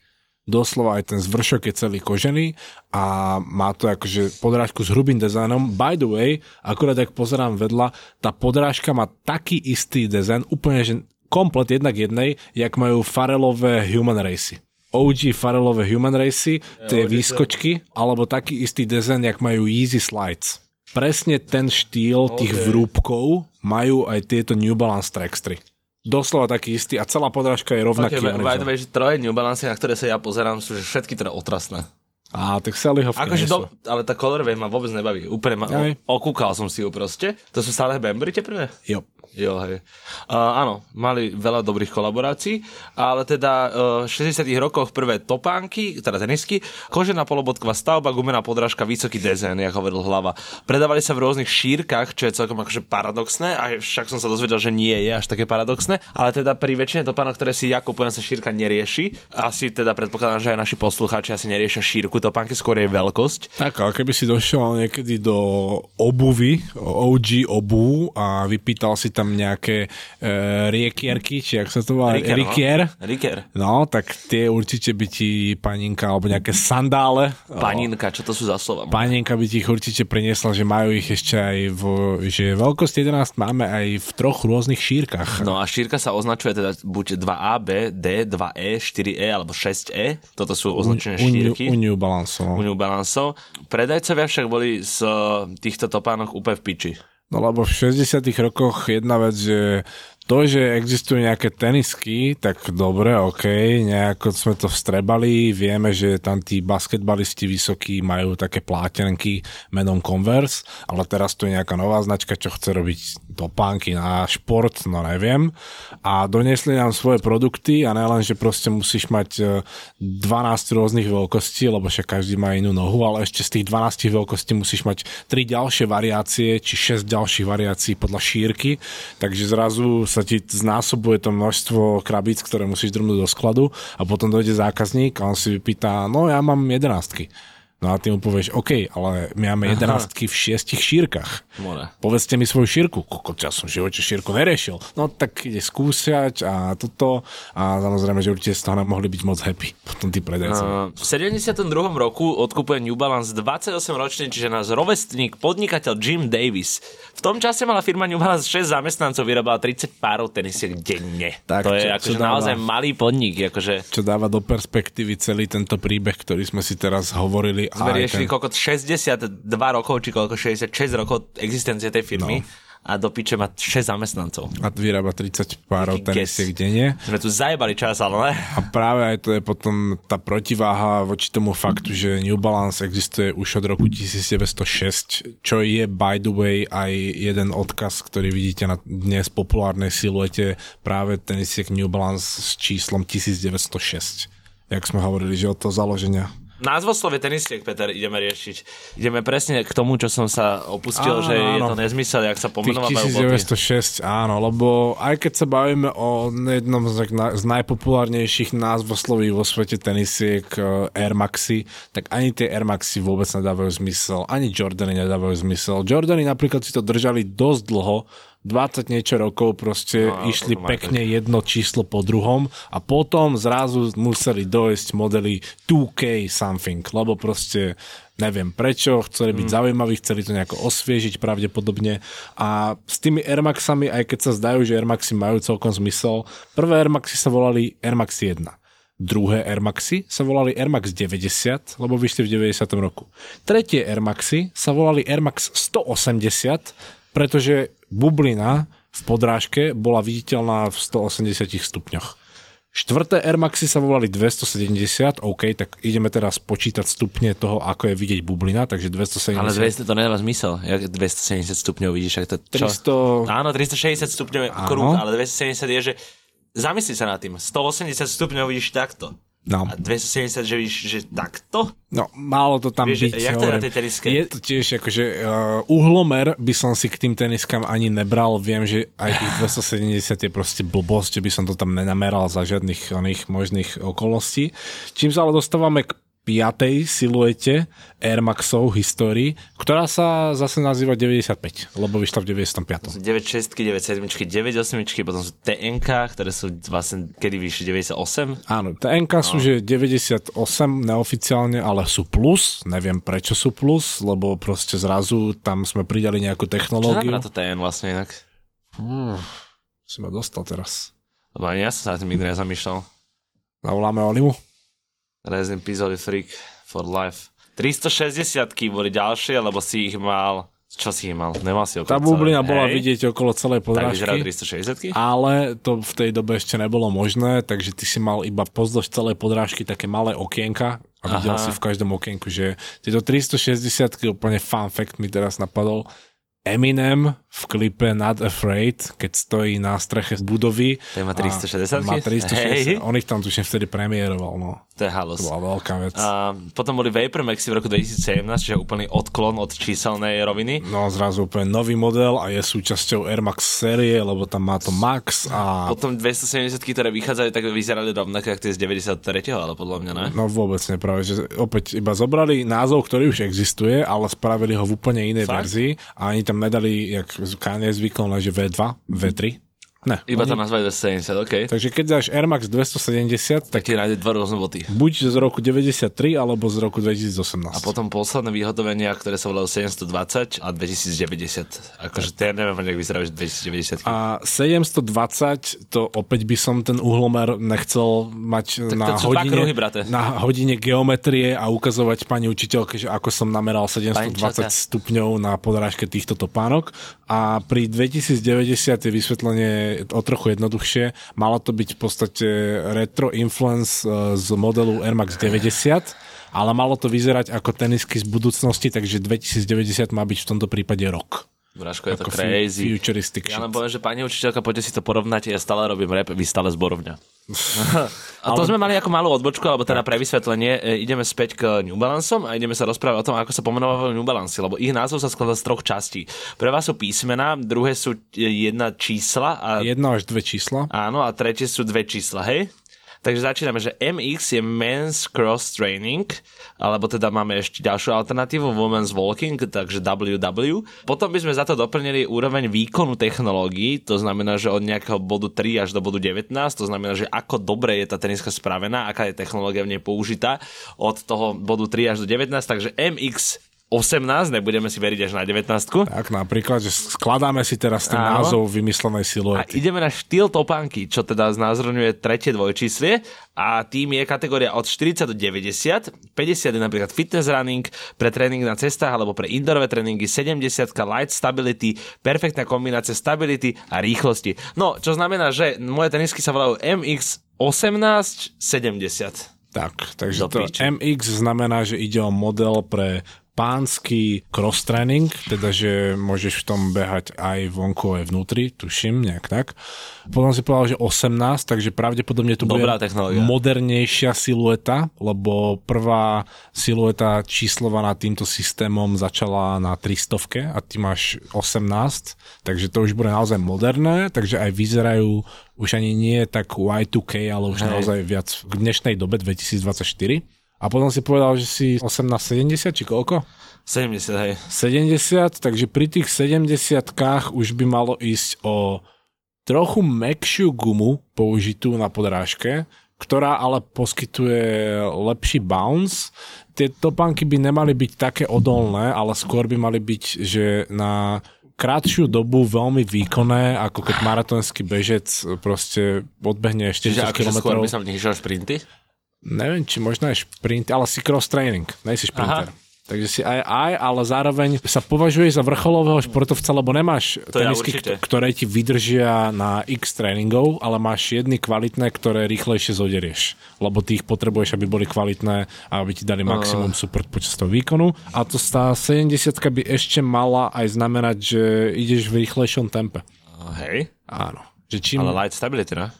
doslova aj ten zvršok je celý kožený a má to akože podrážku s hrubým dizajnom. By the way, akurát ak pozerám vedľa, tá podrážka má taký istý dizajn, úplne že komplet jednak jednej, jak majú Farelové Human Racy. OG Farelové Human Racy, tie výskočky, alebo taký istý dizajn, jak majú Easy Slides. Presne ten štýl tých okay. vrúbkov majú aj tieto New Balance Trackstry doslova taký istý a celá podrážka je rovnaký. Okay, by way, že troje New Balance, na ktoré sa ja pozerám, sú že všetky teda otrasné. Á, tak Salihovky akože do, Ale tá colorway ma vôbec nebaví. Úplne ma, o, okúkal som si ju proste. To sú Saleh Bembury tie prvé? Jo. Jo, hej. Uh, áno, mali veľa dobrých kolaborácií, ale teda uh, v 60 rokoch prvé topánky, teda tenisky, kožená polobodková stavba, gumená podrážka, vysoký dezén, ako hovoril hlava. Predávali sa v rôznych šírkach, čo je celkom akože paradoxné, a však som sa dozvedel, že nie je až také paradoxné, ale teda pri väčšine topánok, ktoré si ja kupujem, sa šírka nerieši. Asi teda predpokladám, že aj naši poslucháči asi neriešia šírku topánky, skôr je veľkosť. Tak, ale keby si došiel niekedy do obuvy, OG obu a vypýtal si tam nejaké e, riekierky, či ak sa to volá, Riker, rikier. No? Rikier. No, tak tie určite by ti paninka, alebo nejaké sandále. Paninka, čo to sú za slova? Paninka by ti ich určite priniesla, že majú ich ešte aj v, že veľkosť 11 máme aj v troch rôznych šírkach. No a šírka sa označuje teda buď 2A, B, D, 2E, 4E alebo 6E. Toto sú označené šírky. U New Balance. U New Balance. Predajcovia však boli z týchto topánok úplne v piči. No lebo v 60 rokoch jedna vec, že to, že existujú nejaké tenisky, tak dobre, ok, nejako sme to vstrebali, vieme, že tam tí basketbalisti vysokí majú také plátenky menom Converse, ale teraz tu je nejaká nová značka, čo chce robiť topánky na šport, no neviem. A doniesli nám svoje produkty a nelen, že proste musíš mať 12 e, rôznych veľkostí, lebo však každý má inú nohu, ale ešte z tých 12 veľkostí musíš mať 3 ďalšie variácie, či 6 ďalších variácií podľa šírky, takže zrazu sa ti znásobuje to množstvo krabíc, ktoré musíš drnúť do skladu a potom dojde zákazník a on si vypýta, no ja mám jedenáctky. No a ty mu povieš, OK, ale my máme jedenáctky v šiestich šírkach. More. Povedzte mi svoju šírku. Koko, ja som v živote šírku neriešil. No tak ide skúšať a toto a samozrejme, že určite z toho mohli byť moc happy. Potom tí predajci. Uh, v 72. roku odkupuje New Balance 28 ročný, čiže náš rovestník, podnikateľ Jim Davis. V tom čase mala firma New Balance 6 zamestnancov, vyrábala 30 párov tenisiek denne. Tak, to je čo- čo akože dáva- naozaj malý podnik. Akože Čo dáva do perspektívy celý tento príbeh, ktorý sme si teraz hovorili. Sme aj riešili ten- koľko 62 rokov, či koľko 66 rokov existencie tej firmy. No. A do piče má 6 zamestnancov. a vyrába 30 párov tenisiek denne. Sme tu zajebali čas, ale ne? A práve aj to je potom tá protiváha voči tomu faktu, že New Balance existuje už od roku 1906, čo je by the way aj jeden odkaz, ktorý vidíte na dnes populárnej siluete práve tenisiek New Balance s číslom 1906. Jak sme hovorili, že od toho založenia. Názvoslovie tenisiek, Peter, ideme riešiť. Ideme presne k tomu, čo som sa opustil, Áno, že je áno. to nezmysel, jak sa pomenovávajú boty. 1906, áno, lebo aj keď sa bavíme o jednom z, z najpopulárnejších názvosloví vo svete tenisiek eh, Air Maxi, tak ani tie Air Maxi vôbec nedávajú zmysel, ani Jordany nedávajú zmysel. Jordany napríklad si to držali dosť dlho, 20 niečo rokov proste No, išli pekne jedno číslo po druhom a potom zrazu museli dojsť modely 2K something, lebo proste neviem prečo, chceli byť mm. zaujímaví, chceli to nejako osviežiť pravdepodobne a s tými Air Maxami, aj keď sa zdajú, že Air Maxi majú celkom zmysel, prvé Air Maxi sa volali Air Max 1. Druhé Air Maxi sa volali Air Max 90, lebo vyšli v 90. roku. Tretie Air Maxi sa volali Air Max 180, pretože bublina v podrážke bola viditeľná v 180 stupňoch. Štvrté Air Maxi sa volali 270, OK, tak ideme teraz počítať stupne toho, ako je vidieť bublina, takže 270. Ale 200 to nedáva zmysel. Jak 270 stupňov vidíš, ak to čo? 300... Áno, 360 stupňov je kruh, ale 270 je, že zamysli sa nad tým. 180 stupňov vidíš takto. No. A 270, že vidíš, že takto? No, málo to tam Vieš, byť. jak to na tej teniske? Je to tiež akože uh, uhlomer by som si k tým teniskám ani nebral. Viem, že aj tých 270 je proste blbosť, že by som to tam nenameral za žiadnych oných možných okolností. Čím sa ale dostávame k piatej siluete Air Maxov histórii, ktorá sa zase nazýva 95, lebo vyšla v 95. 9 6 9 7 9 8 potom sú TNK, ktoré sú vlastne, kedy vyšli 98. Áno, TNK No. sú že 98 neoficiálne, ale sú plus. Neviem prečo sú plus, lebo proste zrazu tam sme pridali nejakú Čo technológiu. znamená to TN vlastne inak? Si ma dostal teraz. Lebo ja som sa na tým nikdy nezamýšľal. Zavoláme Olimu? Resident Pizzoly Freak for life. 360 boli ďalšie, lebo si ich mal... Čo si ich mal? Nemal si okolo Tá bublina celej- bola Hej? vidieť okolo celej podrážky. 360 Ale to v tej dobe ešte nebolo možné, takže ty si mal iba pozdĺž celej podrážky také malé okienka a videl Aha. si v každom okienku, že tieto 360 úplne fun fact mi teraz napadol. Eminem v klipe Not Afraid, keď stojí na streche budovy. Ten má a 360? Má 360. Hej. On ich tam tuším vtedy premiéroval, no. To je halus. To bola veľká vec. A potom boli Vapor Maxi v roku 2017, čiže úplný odklon od číselnej roviny. No zrazu úplne nový model a je súčasťou Air Max série, lebo tam má to Max a Potom 270, ktoré vychádzajú, tak vyzerali rovnako, ako tie z 93. ale podľa mňa ne. No vôbec nie, práve, že opäť iba zobrali názov, ktorý už existuje, ale spravili ho v úplne inej Fakt? verzii a ani tam nedali, jak Kanye zvykol, že V2, V3. Ne. Iba oni- to nazvali 270, OK. Takže keď dáš Air Max 270, tak Tak ti nájde dva rôzne boty. buď z roku 93 alebo z roku 2018. A potom posledné vyhodovenia, ktoré sa volajú 720 a 2090. Akože to ja neviem, jak vyzerajú 2090. A 720, to opäť by som ten uhlomer nechcel mať Tak na, hodine, kruhy, brate. na hodine geometrie a ukazovať pani učiteľke, že ako som nameral 720 Pančata. stupňov na podrážke týchto topánok. A pri 2090 je vysvetlenie o trochu jednoduchšie. Malo to byť v podstate retro influence e, z modelu Air Max 90, ale malo to vyzerať ako tenisky z budúcnosti, takže 2090 má byť v tomto prípade rok. Braško, je to crazy. futuristic Ja len poviem, že pani učiteľka, poďte si to porovnať, ja stále robím rap, vy stále zborovňa. A to sme mali ako malú odbočku, alebo teda pre vysvetlenie, e, ideme späť k New Balanceom a ideme sa rozprávať o tom, ako sa pomenovávajú New Balance, lebo ich názov sa skladá z troch častí. Prvá sú písmená, druhé sú e, jedna čísla a Jedno až dve čísla. Áno, a tretie sú dve čísla, hej? Takže začíname, že MX je Men's Cross Training, alebo teda máme ešte ďalšiu alternatívu, Women's Walking, takže WW. Potom by sme za to doplnili úroveň výkonu technológií, to znamená, že od nejakého bodu 3 až do bodu 19, to znamená, že ako dobre je tá teniska spravená, aká je technológia v nej použitá od toho bodu 3 až do 19, takže MX 18, nebudeme si veriť až na 19. Tak napríklad, že skladáme si teraz ten Áno. názov vymyslenej A siluety. ideme na štýl topánky, čo teda znázorňuje tretie dvojčíslie a tým je kategória od 40 do 90. 50 je napríklad fitness running, pre tréning na cestách alebo pre indoorové tréningy 70 light stability, perfektná kombinácia stability a rýchlosti. No, čo znamená, že moje tenisky sa volajú MX 18 70. Tak, takže to. MX znamená, že ide o model pre pánsky cross training, teda že môžeš v tom behať aj vonku, aj vnútri, tuším, nejak tak. Potom si povedal, že 18, takže pravdepodobne to Dobrá bude technológia. modernejšia silueta, lebo prvá silueta číslovaná týmto systémom začala na 300 a ty máš 18, takže to už bude naozaj moderné, takže aj vyzerajú už ani nie tak Y2K, ale už Hej. naozaj viac v dnešnej dobe 2024. A potom si povedal, že si 1870 či koľko? 70, hej. 70, takže pri tých 70 už by malo ísť o trochu mekšiu gumu použitú na podrážke, ktorá ale poskytuje lepší bounce. Tie topánky by nemali byť také odolné, ale skôr by mali byť, že na krátšiu dobu veľmi výkonné, ako keď maratónsky bežec proste odbehne 40 Čiže akože skôr km. by som v nich išiel šprinty? Neviem, či možno aj šprint, ale si cross training, nejsi šprinter. Aha. Takže si aj aj, ale zároveň sa považuje za vrcholového športovca, lebo nemáš To ja tenisky, kt- ktoré ti vydržia na x tréningov, ale máš jedny kvalitné, ktoré rýchlejšie zoderieš. Lebo ty ich potrebuješ, aby boli kvalitné a aby ti dali maximum support počas toho výkonu. A to tá 70 by ešte mala aj znamenať, že ideš v rýchlejšom tempe. Hej. Áno. Že čím Ale light stability, ne?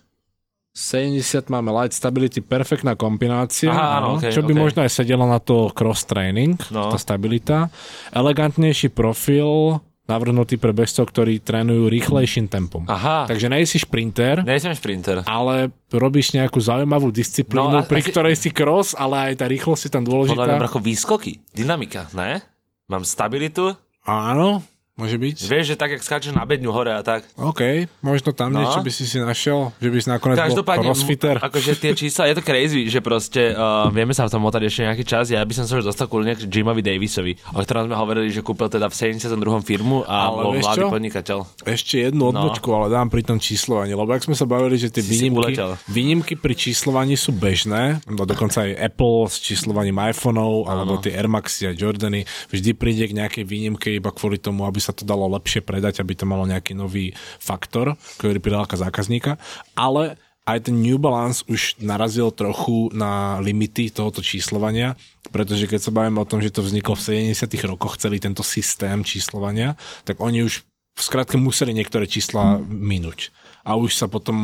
70 máme light stability, perfektná kombinácia, Aha, áno, okej, čo by okej. možno aj sedelo na to cross training, No. tá stabilita. Elegantnejší profil, navrhnutý pre bežcov, ktorí trénujú rýchlejším tempom. Aha. Takže nejsi šprinter, Nejsem šprinter. ale robíš nejakú zaujímavú disciplínu, No a- pri ktorej si cross, ale aj tá rýchlosť je tam Podľa mňa dôležitá. výskoky, dynamika, ne? Mám stabilitu. Áno, môže byť. Vieš, že tak, jak skáčeš na bedňu hore a tak. OK, možno tam No. niečo by si si našiel, že by si nakoniec bol Každopádne, crossfitter. m- akože tie čísla, je to crazy, že proste uh, vieme sa v tom motať ešte nejaký čas. Ja by som sa už dostal kvôli k Jimovi Davisovi, o ktorom sme hovorili, že kúpil teda v 72. firmu a Ale bol mladý čo? podnikateľ. Ešte jednu odbočku, no. ale dám pri tom číslovaní, lebo ak sme sa bavili, že tie Si si výnimky, uletel. výnimky pri číslovaní sú bežné, no dokonca aj Apple s číslovaním iPhoneov, alebo tie Air Maxy a Jordany, vždy príde k nejakej výnimke iba kvôli tomu, aby sa to dalo lepšie predať, aby to malo nejaký nový faktor, ktorý priláka zákazníka, ale aj ten New Balance už narazil trochu na limity tohoto číslovania, pretože keď sa bavíme o tom, že to vzniklo v 70 rokoch, celý tento systém číslovania, tak oni už v skratke museli niektoré čísla minúť. A už sa potom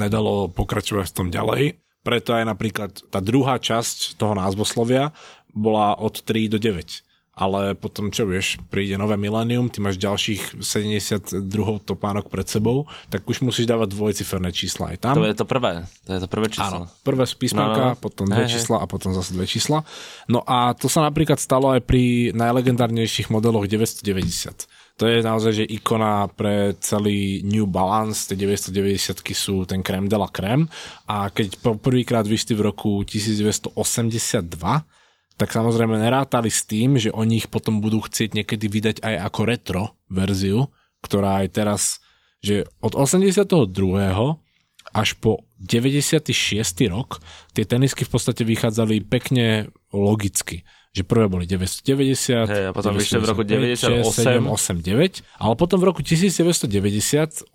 nedalo pokračovať v tom ďalej. Preto aj napríklad tá druhá časť toho názvoslovia bola od 3 do 9. Ale potom, čo vieš, príde nové milénium, ty máš ďalších 72 topánok pred sebou, tak už musíš dávať dvojciferné čísla aj tam. To je to prvé. To je to prvé číslo. Áno, prvé z písmenka, No, no. potom dve Hej, hej. čísla a potom zase dve čísla. No a to sa napríklad stalo aj pri najlegendárnejších modeloch 990. To je naozaj, že ikona pre celý New Balance, tie 990 sú ten crème de la crème a keď poprvýkrát vyšli v roku 1982, tak samozrejme nerátali s tým, že oni ich potom budú chcieť niekedy vydať aj ako retro verziu, ktorá aj teraz, že od 82 až po 96. rok tie tenisky v podstate vychádzali pekne logicky. Že prvé boli 990, Hej, a potom vyšli v roku 98, 98. 8, 9, ale potom v roku 1998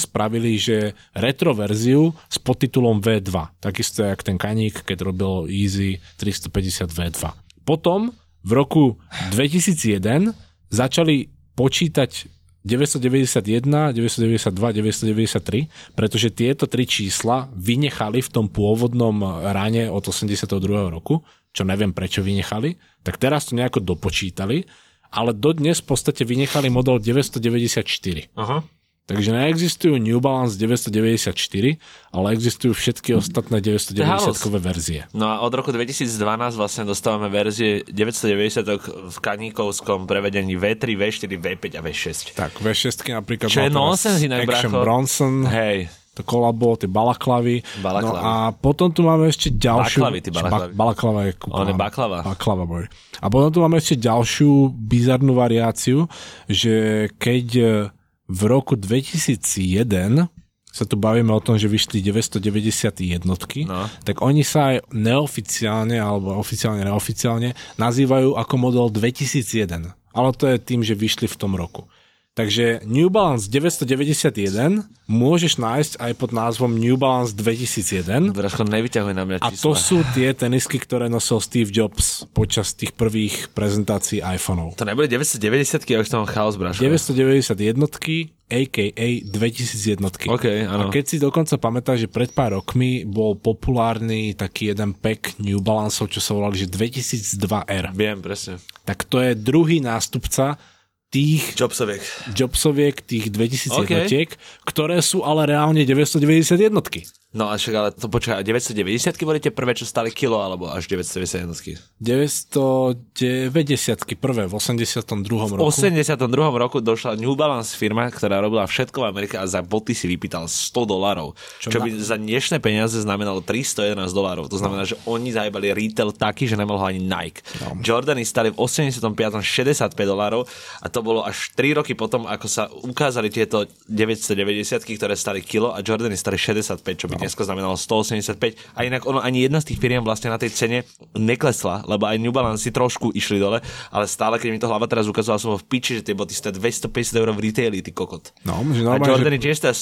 spravili, že retro verziu s podtitulom V2, takisto jak ten kaník, keď robil Easy 350 V2. Potom v roku 2001 začali počítať 991, 992, 993, pretože tieto tri čísla vynechali v tom pôvodnom rane od 82. roku, čo neviem prečo vynechali, tak teraz to nejako dopočítali, ale dodnes v podstate vynechali model 994. Aha. Takže neexistujú New Balance 994, ale existujú všetky ostatné 990-kové verzie. No a od roku 2012 vlastne dostávame verzie 990 v kaníkovskom prevedení V3, V4, V5 a V6. Tak, V6 napríklad Čo je nonsense inak, Action bracho. Bronson, Hej, to kolabo, tie balaklavy. Balaklavy. No a potom tu máme ešte ďalšiu... Baklavy, ty balaklavy. Ba- balaklava je kúpa. Je baklava. Baklava. A potom tu máme ešte ďalšiu bizarnú variáciu, že keď e, v roku 2001 sa tu bavíme o tom, že vyšli 990 jednotky, No. tak oni sa aj neoficiálne, alebo oficiálne, neoficiálne nazývajú ako model 2001. Ale to je tým, že vyšli v tom roku. Takže New Balance 991 môžeš nájsť aj pod názvom New Balance 2001. Braško, nevyťahuj na mňa A čísla. to sú tie tenisky, ktoré nosil Steve Jobs počas tých prvých prezentácií iPhoneov. To neboli 990 ja už tam chaos, Braško. 990 jednotky, a.k.a. 2000 jednotky. OK, áno. A keď si dokonca pamätáš, že pred pár rokmi bol populárny taký jeden pack New Balanceov, čo sa volali, že 2002R. Viem, presne. Tak to je druhý nástupca tých Jobsoviek. Jobsoviek, tých 2000 OK. jednotiek, ktoré sú ale reálne 990 jednotky. No a však ale to počkaj, a 990 boli tie prvé, čo stali kilo, alebo až 990 jednotky? 990 prvé v 82. V roku. 82. roku došla New Balance firma, ktorá robila všetko v Amerike a za boty si vypýtal 100 dolarov. Čo, čo by za dnešné peniaze znamenalo 311 dolárov. To znamená, že oni zajebali retail taký, že nemal ho ani Nike. No. Jordany stali v 85. 65 dolárov a to bolo až 3 roky potom, ako sa ukázali tieto 990 ktoré stali kilo a Jordany stali 65, čo by no. Dneska znamenalo 185. A inak ono ani jedna z tých firiem vlastne na tej cene neklesla, lebo aj New Balance si trošku išli dole, ale stále, keď mi to hlava teraz ukazovala, som bol v piči, že tie boty stojí 250 eur v retaili, ty kokot. No, že A normálne, že Jordany tiež stojí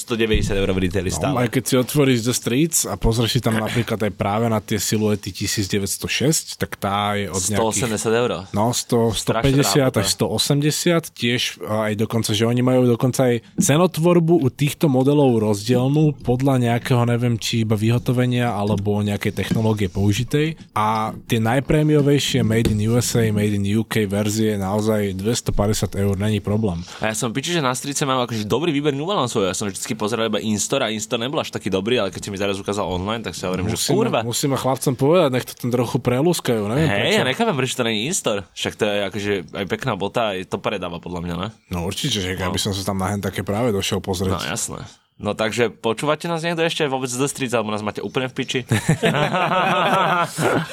190 eur v retaili No, stále. aj keď si otvoríš The Streets a pozrieš si tam napríklad aj práve na tie siluety 1906, tak tá je od nejakých... 180 eur. No, 100, Strašne 150 rápota. až 180, tiež aj dokonca, že oni majú dokonca aj cenotvorbu u týchto modelov rozdielnú podľa nejakého, neviem, či iba vyhotovenia alebo nejakej technológie použitej. A tie najprémiovejšie Made in USA, Made in UK verzie naozaj 250 eur není problém. A ja som piči, že na strice mám akože dobrý výber New Balance. Ja som vždy pozeral iba Instor a Instor nebol až taký dobrý, ale keď si mi teraz ukázal online, tak si hovorím, že kurva. musíme chlapcom povedať, nech to tam trochu prelúskajú, neviem Hej, prečo. ja nechápem, prečo to není Instor. Však to je akože aj pekná bota, aj to predáva podľa mňa, ne? No určite, že ja by som sa tam na hen také práve došiel No pozrieť. jasné. No takže počúvate nás niekto ešte vôbec do stric, alebo nás máte úplne v piči?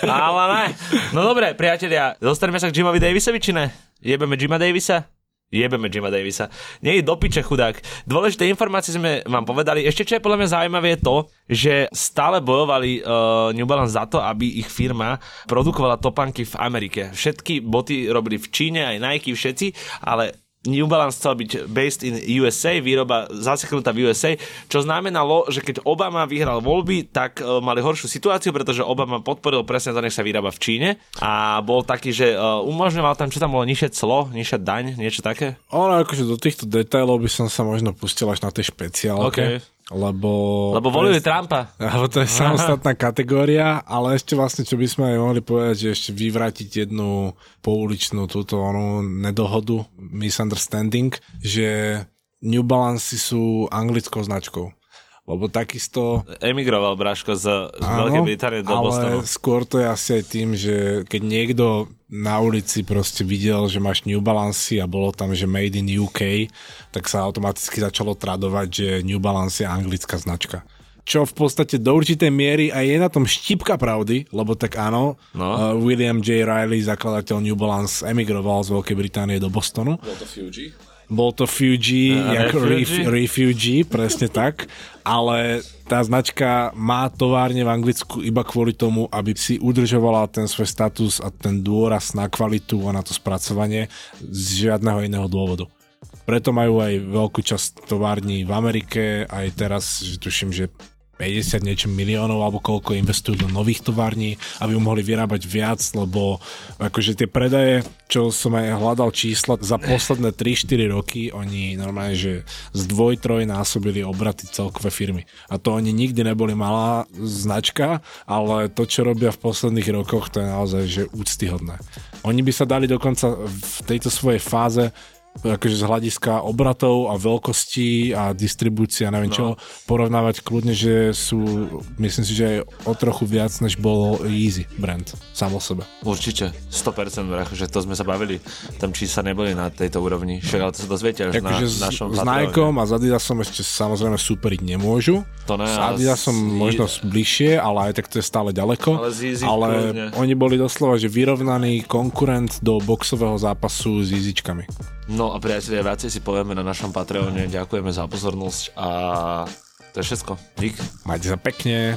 ale ne. No dobre, priatelia, dostaneme sa k Jimovi Davisovi, či ne? Jebeme Jima Davisa? Jebeme Jima Davisa. Nie je do piče chudák. Dôležité informácie sme vám povedali. Ešte čo je podľa mňa zaujímavé je to, že stále bojovali uh, New Balance za to, aby ich firma produkovala topanky v Amerike. Všetky boty robili v Číne, aj Nike, všetci, ale New Balance chcel byť based in USA, výroba zaseknutá v USA, čo znamenalo, že keď Obama vyhral voľby, tak uh, mali horšiu situáciu, pretože Obama podporil presne to, nech sa vyrába v Číne a bol taký, že uh, umožňoval tam, čo tam bolo, nižšie clo, nižšia daň, niečo také. Ono akože do týchto detailov by som sa možno pustil až na tej špeciálke. OK. Lebo... Lebo volili Trumpa. Lebo to je samostatná kategória, ale ešte vlastne, čo by sme aj mohli povedať, že ešte vyvrátiť jednu pouličnú túto onú nedohodu, misunderstanding, že New Balance sú anglickou značkou. Lebo takisto Emigroval Braško z, z Veľkej Británie do ale Bostonu. skôr to je asi aj tým, že keď niekto na ulici proste videl, že máš New Balance a bolo tam, že made in UK, tak sa automaticky začalo tradovať, že New Balance je anglická značka. Čo v podstate do určitej miery aj je na tom štipka pravdy, lebo tak áno, No. uh, William J. Riley, zakladateľ New Balance, emigroval z Veľkej Británie do Bostonu. Bol to Fuji? Bol to Fuji, A ako refugee? refugee? refugee, presne tak, ale tá značka má továrne v Anglicku iba kvôli tomu, aby si udržovala ten svoj status a ten dôraz na kvalitu a na to spracovanie z žiadneho iného dôvodu. Preto majú aj veľkú časť tovární v Amerike, aj teraz, že tuším, že 50 niečo miliónov alebo koľko investujú do nových tovární, aby mohli vyrábať viac, lebo akože tie predaje, čo som aj hľadal čísla, za posledné 3-4 roky oni normálne, že z dvoj, troj násobili obraty celkové firmy. A to oni nikdy neboli malá značka, ale to, čo robia v posledných rokoch, to je naozaj že úctyhodné. Oni by sa dali dokonca v tejto svojej fáze akože z hľadiska obratov a veľkosti a distribúcia, neviem no. čo, porovnávať kľudne, že sú, myslím si, že aj o trochu viac, než bol Easy brand sám o sebe. Určite, 100%, že to sme sa bavili, tam či sa neboli na tejto úrovni, však ale to sa dozviete až na s, našom s Nikeom a s Adidasom ešte samozrejme superiť nemôžu. To ne, s Adidasom z... možno bližšie, ale aj tak to je stále ďaleko. Ale, z ale oni boli doslova, že vyrovnaný konkurent do boxového zápasu s Easyčkami. No a priatelia, viacej si povieme na našom Patreone. Ďakujeme za pozornosť a to je všetko. Dík. Majte sa pekne.